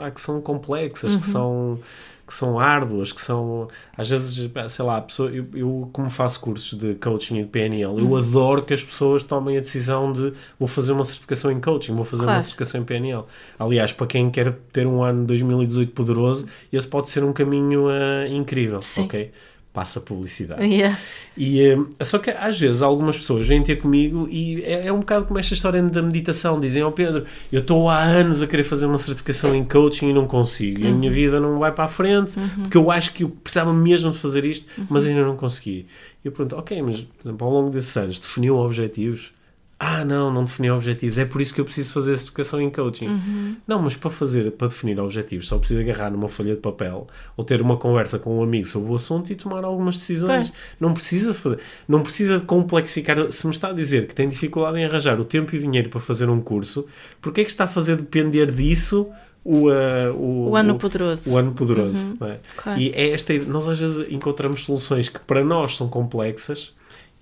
ah, que são complexas, Uhum. que são que são árduas, que são às vezes, sei lá, pessoa, eu, eu como faço cursos de coaching e de PNL, eu adoro que as pessoas tomem a decisão de vou fazer uma certificação em coaching, vou fazer uma Claro. certificação em PNL. Aliás, para quem quer ter um ano 2018 poderoso, esse pode ser um caminho ah, incrível, Sim. ok? Passa publicidade. Yeah. E, eh, só que às vezes algumas pessoas vêm ter comigo e é, é um bocado como esta história da meditação. Dizem, ó Pedro, eu estou há anos a querer fazer uma certificação em coaching e não consigo. E a minha vida não vai para a frente porque eu acho que eu precisava mesmo de fazer isto, mas ainda não consegui. E eu pergunto, ok, mas por exemplo, ao longo desses anos definiu objetivos? Ah, não, não defini objetivos. É por isso que eu preciso fazer certificação em coaching. Não, mas para fazer, para definir objetivos, só preciso agarrar numa folha de papel ou ter uma conversa com um amigo sobre o assunto e tomar algumas decisões. Pois. Não precisa fazer, não precisa de complexificar. Se me está a dizer que tem dificuldade em arranjar o tempo e o dinheiro para fazer um curso, porque é que está a fazer depender disso o, uh, o, O ano poderoso. o ano poderoso? não é? Claro. E é esta, nós às vezes encontramos soluções que para nós são complexas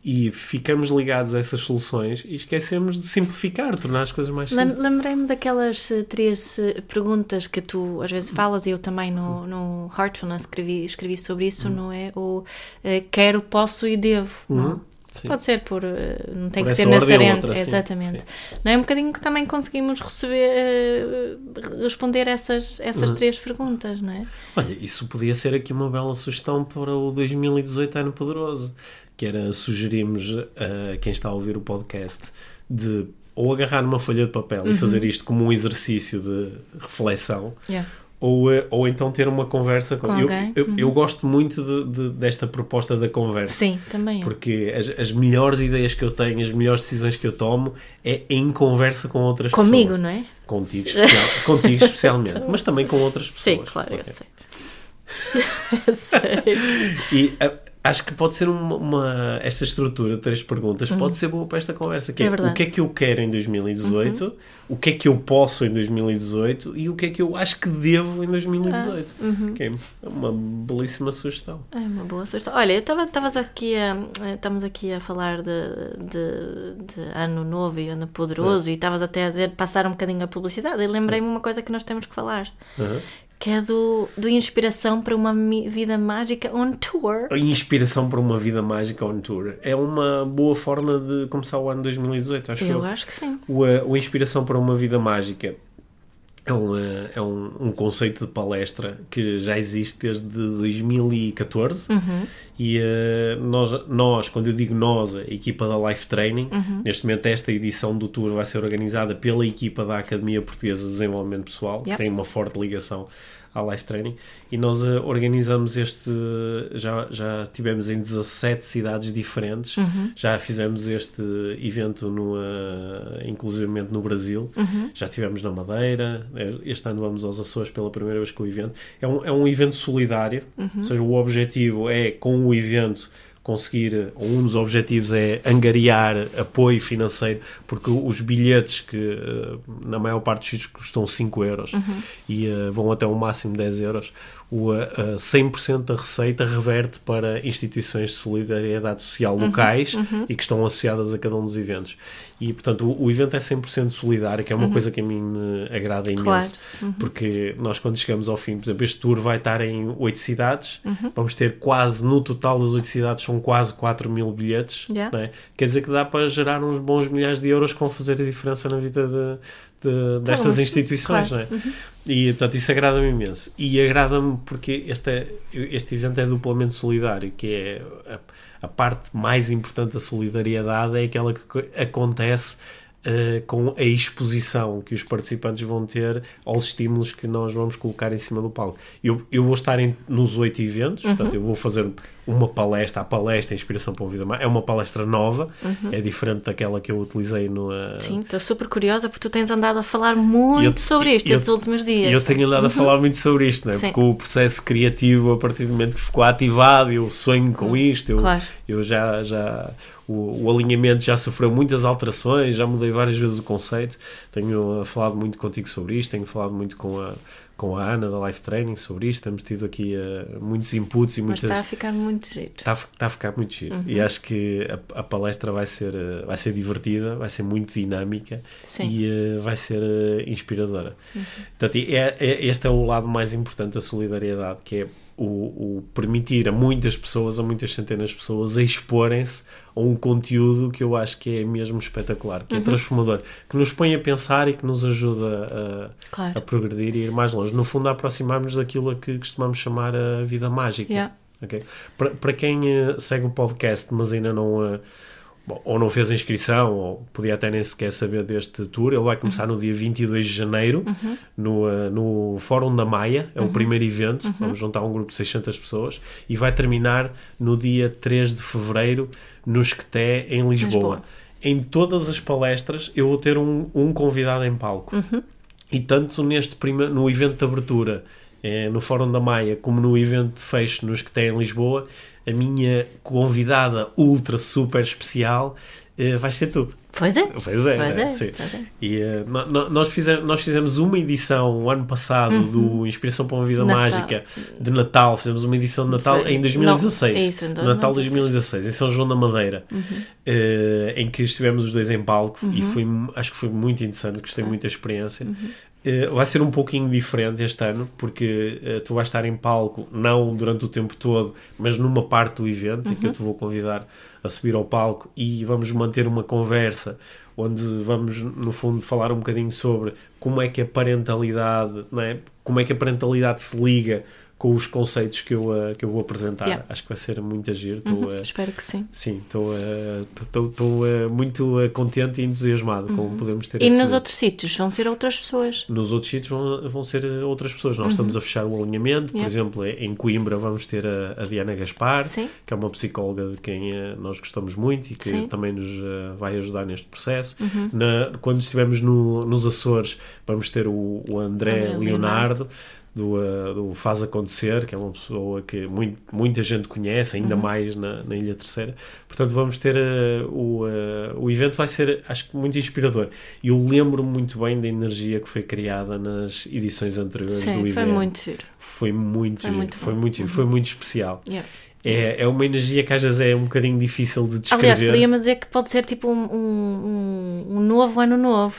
e ficamos ligados a essas soluções e esquecemos de simplificar, tornar as coisas mais simples. Lembrei-me daquelas eh, três eh, perguntas que tu às vezes falas, e eu também no, no Heartfulness escrevi, escrevi sobre isso, não é? O eh, quero, posso e devo. não? Uhum, sim. Pode ser por. Não tem Por que ser essa nessa outra, Exatamente. sim. Não é um bocadinho que também conseguimos receber, responder essas, Uhum. essas três perguntas, não é? Olha, isso podia ser aqui uma bela sugestão para o 2018 ano poderoso, que era sugerimos a quem está a ouvir o podcast de ou agarrar numa folha de papel Uhum. e fazer isto como um exercício de reflexão, Yeah. ou, eh, ou então ter uma conversa com, Com eu, alguém. eu, eu gosto muito de- de- desta proposta da conversa. Sim, também é. Porque as, as melhores ideias que eu tenho, as melhores decisões que eu tomo é em conversa com outras Comigo, pessoas. não é? Contigo, especial, contigo especialmente, mas também com outras pessoas. Sim, claro, eu Ok. sei. eu sei. E ah, acho que pode ser uma, uma- esta estrutura de três perguntas pode ser boa para esta conversa, que é, É o que é que eu quero em 2018, o que é que eu posso em 2018 e o que é que eu acho que devo em 2018. Que é uma belíssima sugestão. É uma boa sugestão. Olha, eu estava estavas aqui a estamos aqui a falar de, de, de ano novo e ano poderoso e estavas até a dizer, passar um bocadinho a publicidade e lembrei-me uma coisa que nós temos que falar. Que é do, do inspiração para uma vida mágica on tour. A inspiração para uma vida mágica on tour é uma boa forma de começar o ano 2018, acho Eu eu. acho que sim. O, eh, o Inspiração para uma Vida Mágica é, um, eh, é um, um conceito de palestra que já existe desde 2014 e eh, nós, nós, quando eu digo nós, a equipa da Life Training, neste momento esta edição do tour vai ser organizada pela equipa da Academia Portuguesa de Desenvolvimento Pessoal, que Yep. tem uma forte ligação à Life Training. E nós eh, organizamos este já, já tivemos em 17 cidades diferentes. Já fizemos este evento no, eh, inclusivamente no Brasil. Já tivemos na Madeira. Este ano vamos aos Açores pela primeira vez com o evento. É um, é um evento solidário. Ou seja, o objetivo é com o evento conseguir, um dos objetivos é angariar apoio financeiro, porque os bilhetes que eh, na maior parte dos sítios custam 5 euros e eh, vão até um máximo de 10 euros, o, eh, eh, 100% da receita reverte para instituições de solidariedade social locais e que estão associadas a cada um dos eventos. E, portanto, o, o evento é 100% solidário, que é uma coisa que a mim me agrada imenso, Claro. porque nós quando chegamos ao fim, por exemplo, este tour vai estar em oito cidades, vamos ter quase no total das oito cidades são quase 4 mil bilhetes, Yeah. não é? quer dizer que dá para gerar uns bons milhares de euros que vão fazer a diferença na vida de, de- destas instituições. claro. Não é? E portanto isso agrada-me imenso. E agrada-me porque este, é, este evento é duplamente solidário, que é a, a parte mais importante da solidariedade é aquela que co- acontece eh, com a exposição que os participantes vão ter aos estímulos que nós vamos colocar em cima do palco. Eu, eu vou estar em- nos oito eventos, Uhum. portanto, eu vou fazer uma palestra, a palestra Inspiração para uma Vida Mais. É uma palestra nova, é diferente daquela que eu utilizei no. Uhum. Sim, estou super curiosa porque tu tens andado a falar muito Eu- sobre isto eu- estes últimos dias. Eu tenho andado a falar muito sobre isto, né? Porque o processo criativo, a partir do momento que ficou ativado, eu sonho com isto, eu, Claro. eu já, já o, o alinhamento já sofreu muitas alterações, já mudei várias vezes o conceito, tenho uh, falado muito contigo sobre isto, tenho falado muito com a, com a Ana da Life Training sobre isto, temos tido aqui uh, muitos inputs e Mas muitas... está a ficar muito giro. Está a, está a ficar muito giro. E acho que a, a palestra vai ser, eh, vai ser divertida, vai ser muito dinâmica Sim. e eh, vai ser eh, inspiradora. Portanto, e é, é- este é o lado mais importante da solidariedade, que é o, o permitir a muitas pessoas, a muitas centenas de pessoas, a exporem-se a um conteúdo que eu acho que é mesmo espetacular, que é transformador, que nos põe a pensar e que nos ajuda a, Claro. a progredir e ir mais longe. No fundo, a aproximarmos daquilo a que costumamos chamar a vida mágica. Yeah. Ok? Para, para quem eh, segue o podcast, mas ainda não. eh, bom, ou não fez a inscrição, ou podia até nem sequer saber deste tour, ele vai começar no dia 22 de janeiro, no, eh, no Fórum da Maia, é o primeiro evento, vamos juntar um grupo de 600 pessoas, e vai terminar no dia 3 de fevereiro, no Esqueté, em Lisboa. Lisboa. Em todas as palestras, eu vou ter um, um convidado em palco. E tanto neste prime- no evento de abertura eh, no Fórum da Maia, como no evento de fecho nos que tem em Lisboa, a minha convidada ultra super especial eh, vais ser tu. Pois é. Pois é, Pois né? é, Sim. pois é. E eh, no- no- nós, fizemos, nós fizemos uma edição o ano passado do Inspiração para uma Vida Natal. Mágica de Natal. Fizemos uma edição de Natal Foi- em 2016. não, é isso, em Natal 2016. 2016, em São João da Madeira, eh, em que estivemos os dois em palco e foi, acho que foi muito interessante, gostei muito da experiência. Eh, vai ser um pouquinho diferente este ano, porque eh, tu vais estar em palco, não durante o tempo todo, mas numa parte do evento, em que eu te vou convidar a subir ao palco e vamos manter uma conversa onde vamos, no fundo, falar um bocadinho sobre como é que a parentalidade, não é? como é que a parentalidade se liga com os conceitos que eu, eh, que eu vou apresentar. Yeah. Acho que vai ser muito agir. Estou, eh, Espero que sim. Sim, estou estou, eh, muito contente e entusiasmado com podemos ter E nos momento. outros sítios vão ser outras pessoas. Nos outros sítios vão, vão ser outras pessoas. Nós estamos a fechar o alinhamento. Por Yeah. exemplo, em Coimbra vamos ter a, a Diana Gaspar, Sim. que é uma psicóloga de quem nós gostamos muito e que Sim. também nos vai ajudar neste processo. Na- quando estivermos no- nos Açores, vamos ter o, o André, André Leonardo. Do, eh, do Faz Acontecer, que é uma pessoa que muito, muita gente conhece, ainda mais na, na Ilha Terceira. Portanto, vamos ter eh, o, eh, o evento, vai ser, acho que, muito inspirador. E eu lembro-me muito bem da energia que foi criada nas edições anteriores do Sim, evento. foi muito giro. Foi muito, Foi giro, muito foi muito, giro, foi muito especial. Yeah. É, é uma energia que às vezes é um bocadinho difícil de descrever. Aliás, podíamos dizer que pode ser tipo um, um- um novo ano novo.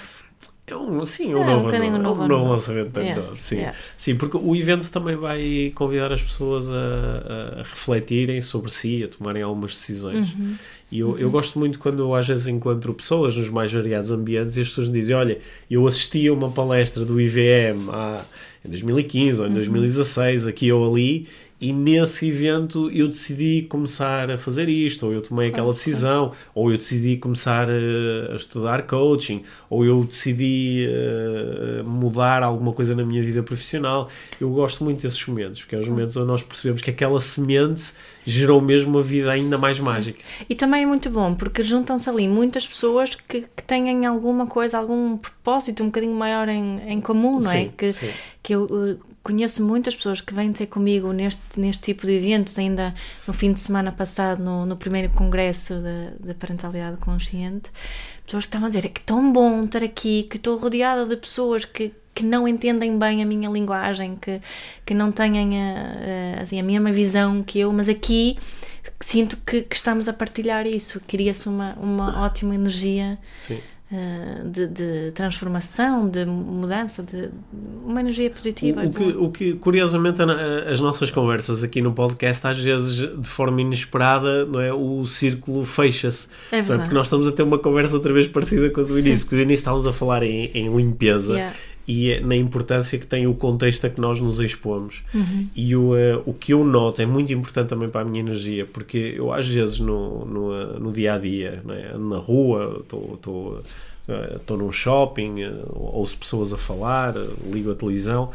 É um, sim, É, um um novo, um novo um novo novo. lançamento ano Yeah, sim. yeah. sim, porque o evento também vai convidar as pessoas a, a refletirem sobre si, a tomarem algumas decisões. Uhum. E eu, eu gosto muito quando eu às vezes encontro pessoas nos mais variados ambientes e as pessoas me dizem: Olha, eu assisti a uma palestra do IVM há, em 2015 ou Uhum. em 2016, aqui ou ali, e nesse evento eu decidi começar a fazer isto, ou eu tomei aquela decisão, ou eu decidi começar a, a estudar coaching, ou eu decidi eh, mudar alguma coisa na minha vida profissional. Eu gosto muito desses momentos, porque é os momentos onde nós percebemos que aquela semente gerou mesmo uma vida ainda mais mágica. E também é muito bom, porque juntam-se ali muitas pessoas que, que têm alguma coisa, algum propósito um bocadinho maior em, em comum, não é? Sim, Que, sim. que eu eh, conheço muitas pessoas que vêm ter comigo neste, neste tipo de eventos, ainda no fim de semana passado, no, no primeiro congresso da, da parentalidade consciente, pessoas que estavam a dizer, é que tão bom estar aqui, que estou rodeada de pessoas que, que não entendem bem a minha linguagem, que, que não têm a, a- assim, a mesma visão que eu, mas aqui sinto que, que estamos a partilhar isso, cria-se uma, uma ótima energia Sim. Eh, de, de transformação, de mudança, de uma energia positiva. O, o que, o que, curiosamente, as nossas conversas aqui no podcast, às vezes, de forma inesperada, não é? o círculo fecha-se. É Não verdade. Porque nós estamos a ter uma conversa outra vez parecida com a do início, porque do início estávamos a falar em, em limpeza Yeah. E é na importância que tem o contexto a que nós nos expomos. Uhum. E o, eh, o que eu noto é muito importante também para a minha energia, porque eu às vezes no, no, eh, no dia a dia, né, na rua, estou- estou eh, num shopping, ouço pessoas a falar, ligo a televisão.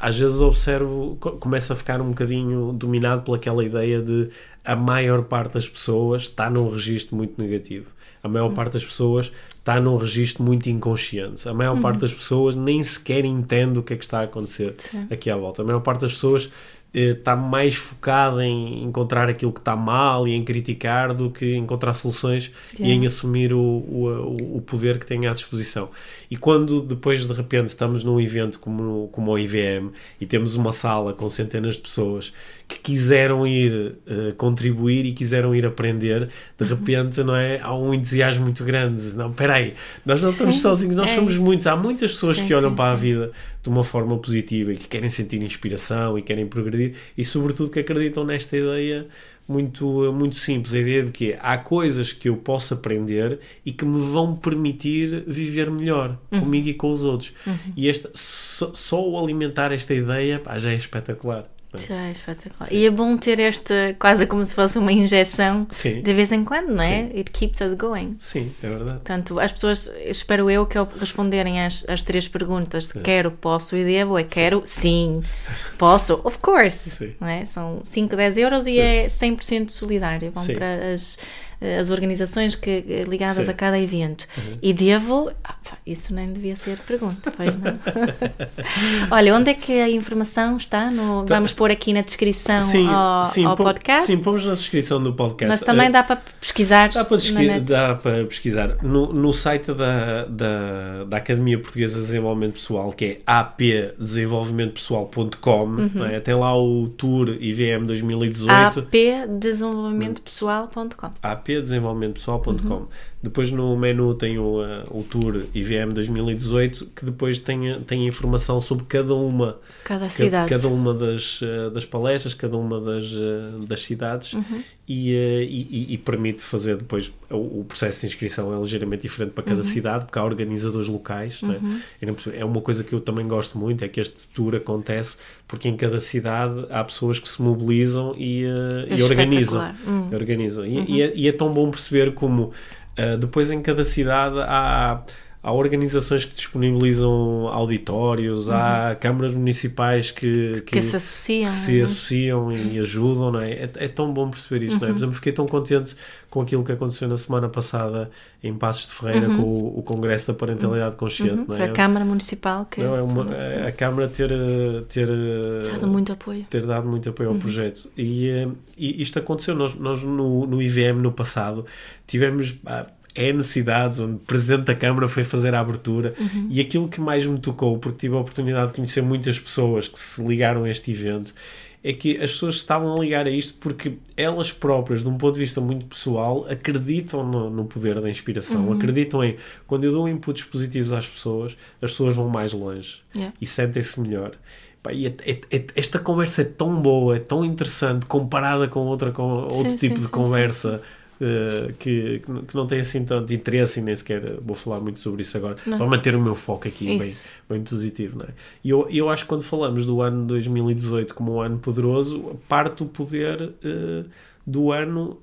Às vezes observo, co- começo a ficar um bocadinho dominado pelaquela ideia de a maior parte das pessoas está num registro muito negativo. A maior parte das pessoas está num registro muito inconsciente. A maior parte das pessoas nem sequer entende o que é que está a acontecer Sim. aqui à volta. A maior parte das pessoas eh, está mais focada em encontrar aquilo que está mal e em criticar do que encontrar soluções e Yeah. em assumir o, o, o poder que tem à disposição. E quando depois de repente estamos num evento como, como o IVM e temos uma sala com centenas de pessoas que quiseram ir eh, contribuir e quiseram ir aprender, de repente não é? há um entusiasmo muito grande. Não, espera aí, nós não estamos Sim, sozinhos, nós é somos isso. muitos. Há muitas pessoas Sim, que olham sim, para a vida de uma forma positiva e que querem sentir inspiração e querem progredir e sobretudo que acreditam nesta ideia muito, muito simples, a ideia de que há coisas que eu posso aprender e que me vão permitir viver melhor comigo e com os outros. E este, só, só o alimentar esta ideia pá, já é espetacular. É? Espetacular. E é bom ter esta, quase como se fosse uma injeção Sim. de vez em quando, não é? It keeps us going. Sim, é verdade. Portanto, as pessoas, espero eu, que ao responderem às, às três perguntas de quero, posso e devo, é quero, sim, posso, of course. Sim. Não é? São 5, 10 euros e é 100% solidário. Vão Sim. para as, as organizações que, ligadas Sim. Uhum. a cada evento. E devo, ah, isso nem devia ser pergunta, pois não. Olha, onde é que a informação está? No, vamos pôr aqui na descrição Sim, ao, sim, ao podcast. Sim, pomos na descrição do podcast. mas também Eh, dá para pesquisar. Dá para, na pesqui- net. dá para pesquisar. No, no site da, da, da Academia Portuguesa de Desenvolvimento Pessoal, que é apdesenvolvimentopessoal.com, Uhum. é? tem lá o Tour IVM 2018. apdesenvolvimentopessoal.com. apdesenvolvimentopessoal.com. Depois no menu tem o, uh, o Tour IVM 2018, que depois tem, tem informação sobre cada uma Cada ca- cidade. cada uma das, eh, das palestras, cada uma das, eh, das cidades Uhum. e, e- e- permite fazer depois o, o processo de inscrição é ligeiramente diferente para cada Uhum. cidade, porque há organizadores locais. é? Não percebo- É uma coisa que eu também gosto muito, é que este tour acontece porque em cada cidade há pessoas que se mobilizam e, eh, É e organizam. espetacular. Hum. organizam. E, e é, e é tão bom perceber como eh, depois em cada cidade há, há organizações que disponibilizam auditórios, há câmaras municipais que, Uhum. Que se associam. que se não é? associam e ajudam, não é? É, é tão bom perceber isto, não é? Uhum. Por exemplo, fiquei tão contente com aquilo que aconteceu na semana passada em Passos de Ferreira com o, o Congresso da Parentalidade Consciente, não Foi é? Uhum. a Câmara Municipal que Não, é uma, a Câmara ter, ter, dá muito apoio. ter dado muito apoio Uhum. ao projeto. E, eh, e isto aconteceu. Nós, nós no, no IVM no passado tivemos pá, N cidades onde o Presidente da Câmara foi fazer a abertura Uhum. e aquilo que mais me tocou, porque tive a oportunidade de conhecer muitas pessoas que se ligaram a este evento, é que as pessoas estavam a ligar a isto porque elas próprias, de um ponto de vista muito pessoal, acreditam no, no poder da inspiração, Uhum. acreditam em quando eu dou inputs positivos às pessoas, as pessoas vão mais longe Yeah. e sentem-se melhor. Pá, e é- é- é- esta conversa é tão boa, é tão interessante comparada com outra com outro Sim, tipo sim, de sim, conversa eh, que, que não- tem assim tanto interesse e nem sequer vou falar muito sobre isso agora Não. para manter o meu foco aqui bem, Isso. bem positivo. Não é? E eu, eu acho que quando falamos do ano 2018 como um ano poderoso, parte o poder eh, do ano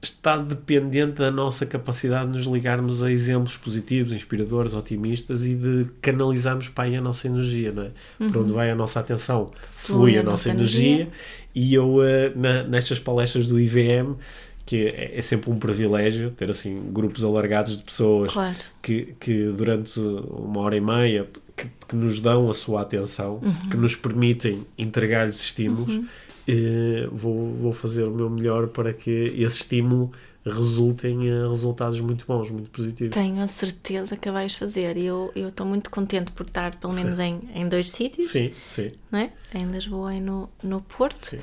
está dependente da nossa capacidade de nos ligarmos a exemplos positivos, inspiradores, otimistas e de canalizarmos para aí a nossa energia, não é? Para onde vai a nossa atenção, flui, a, nossa energia. E eu, eh, na- nestas palestras do IVM, que é, é sempre um privilégio ter assim grupos alargados de pessoas Claro. que, que durante uma hora e meia que, que nos dão a sua atenção, que nos permitem entregar-lhes estímulos, eh, vou, vou fazer o meu melhor para que esse estímulo resulte em eh, resultados muito bons, muito positivos. Tenho a certeza que vais fazer e eu eu estou muito contente por estar pelo menos em, em dois sítios, Sim, sim, não é? em Lisboa e no, no Porto. sim.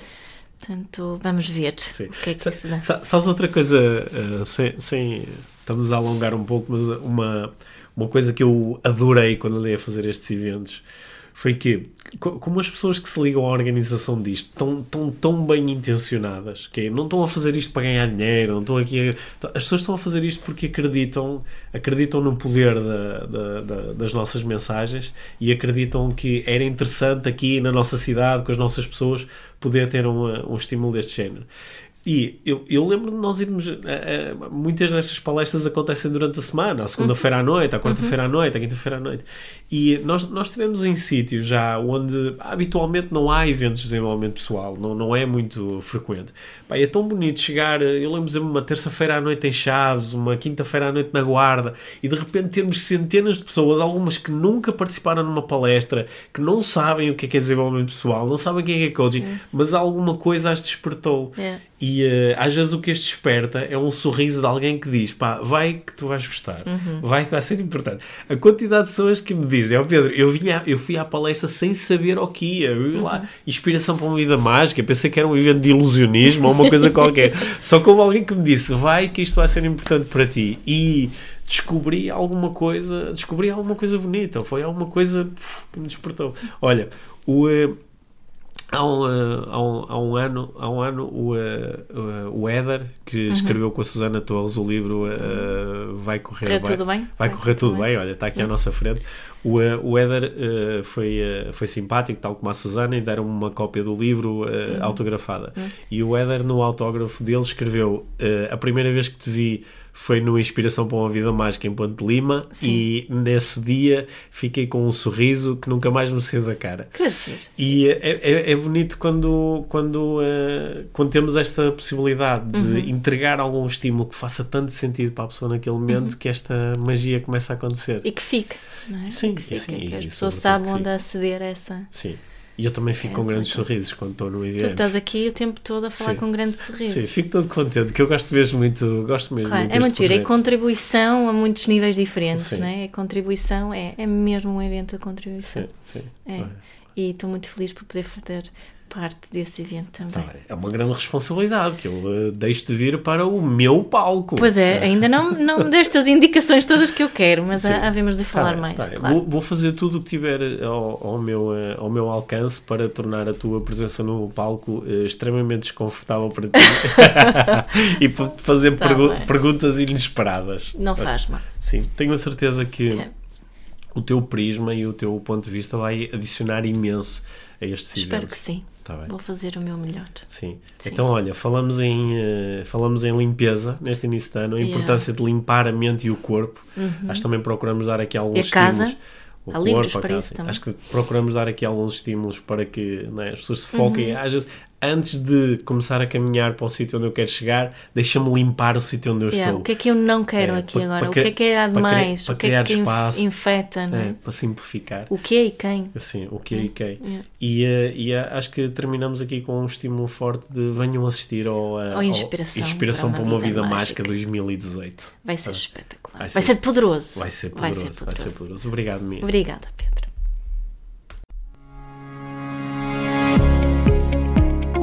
Portanto, vamos ver sim. o que é que se dá. sa- Sabes outra coisa, eh, sem, sem estamos a alongar um pouco, mas uma, uma coisa que eu adorei quando andei a fazer estes eventos foi que, como as pessoas que se ligam à organização disto estão, estão tão bem intencionadas, que é, não estão a fazer isto para ganhar dinheiro, não estão aqui a, as pessoas estão a fazer isto porque acreditam, acreditam no poder da, da, da, das nossas mensagens e acreditam que era interessante aqui na nossa cidade, com as nossas pessoas, poder ter um, um estímulo deste género. E eu, eu lembro de nós irmos. Uh, uh, muitas destas palestras acontecem durante a semana, à segunda-feira à noite, à quarta-feira à noite, à quinta-feira à noite. E nós, nós estivemos em sítios já onde habitualmente não há eventos de desenvolvimento pessoal, não, não é muito frequente. Pá, é tão bonito chegar. Eu lembro de uma terça-feira à noite em Chaves, uma quinta-feira à noite na Guarda, e de repente termos centenas de pessoas, algumas que nunca participaram numa palestra, que não sabem o que é, que é desenvolvimento pessoal, não sabem o que é, que é coaching, uhum. mas alguma coisa as despertou. Yeah. E uh, às vezes o que este desperta é um sorriso de alguém que diz: pá, vai que tu vais gostar, uhum. vai que vai ser importante. A quantidade de pessoas que me dizem: ó oh Pedro, eu, vinha, eu fui à palestra sem saber o que ia, lá, inspiração para uma vida mágica, pensei que era um evento de ilusionismo ou uma coisa qualquer. Só que houve alguém que me disse: vai que isto vai ser importante para ti. E descobri alguma coisa, descobri alguma coisa bonita, foi alguma coisa que me despertou. Olha, o. Há um, uh, há, um, há um ano, há um ano o, uh, o Éder, que uhum. escreveu com a Susana Torres o livro uh, Vai Correr Correr Bem. Tudo bem. Vai, Vai Correr Tudo bem. bem. olha, está aqui uhum. à nossa frente. O, o Éder foi, foi simpático, tal como a Susana, e deram-me uma cópia do livro uhum. autografada. Uhum. E o Éder, no autógrafo dele, escreveu: A primeira vez que te vi foi no Inspiração para uma Vida Mágica em Ponte Lima Sim. e nesse dia fiquei com um sorriso que nunca mais me saiu da cara. E é, é, é, bonito quando, quando, uh, quando temos esta possibilidade de uhum. entregar algum estímulo que faça tanto sentido para a pessoa naquele momento uhum. que esta magia começa a acontecer. E que fique, não é? Sim, que, sim, que as pessoas sabem onde aceder a essa. Sim. E eu também fico é, com grandes sorrisos quando estou no IVM. Tu estás aqui o tempo todo a falar sim. com grandes sorrisos. Sim, fico todo contente, que eu gosto mesmo muito, gosto mesmo claro, muito É muito giro, é contribuição a muitos níveis diferentes, sim. não é? A contribuição é, é mesmo um evento de contribuição. Sim, sim. É. E estou muito feliz por poder fazer parte desse evento também. Tá é uma grande responsabilidade que eu uh, deixo de vir para o meu palco. Pois é, ainda não, não destas indicações todas que eu quero, mas há, havemos de tá falar tá mais. Tá claro. vou, vou, fazer tudo o que tiver ao, ao, meu, ao meu alcance para tornar a tua presença no palco uh, extremamente desconfortável para ti e fazer tá pergu perguntas inesperadas. Não faz mal. Sim, tenho a certeza que. É. O teu prisma e o teu ponto de vista vai adicionar imenso a este Espero que sim. Tá Vou fazer o meu melhor. Sim. Sim. Então, olha, falamos em, uh, falamos em limpeza neste início de ano, a importância yeah. de limpar a mente e o corpo. Uhum. Acho que também procuramos dar aqui alguns e a casa? O Há corpo, para isso também. Acho que procuramos dar aqui alguns estímulos para que né, as pessoas se foquem. Uhum. Às vezes, antes de começar a caminhar para o sítio onde eu quero chegar, deixa-me limpar o sítio onde eu yeah, estou. O que é que eu não quero é, aqui para, agora? Para, o que é que é demais? Para, o que é que espaço, infeta? Não é? Para simplificar. O que é e quem? Sim, o que é, e quem. Yeah. E, uh, e uh, acho que terminamos aqui com um estímulo forte de venham assistir ao, uh, ao Inspiração, ao Inspiração para uma, para uma Vida, vida Mágica 2018. Vai ser espetacular. Vai ser, vai ser poderoso. Vai ser poderoso. Vai ser poderoso. Vai ser poderoso. Obrigado, Mia. Obrigada, Pedro.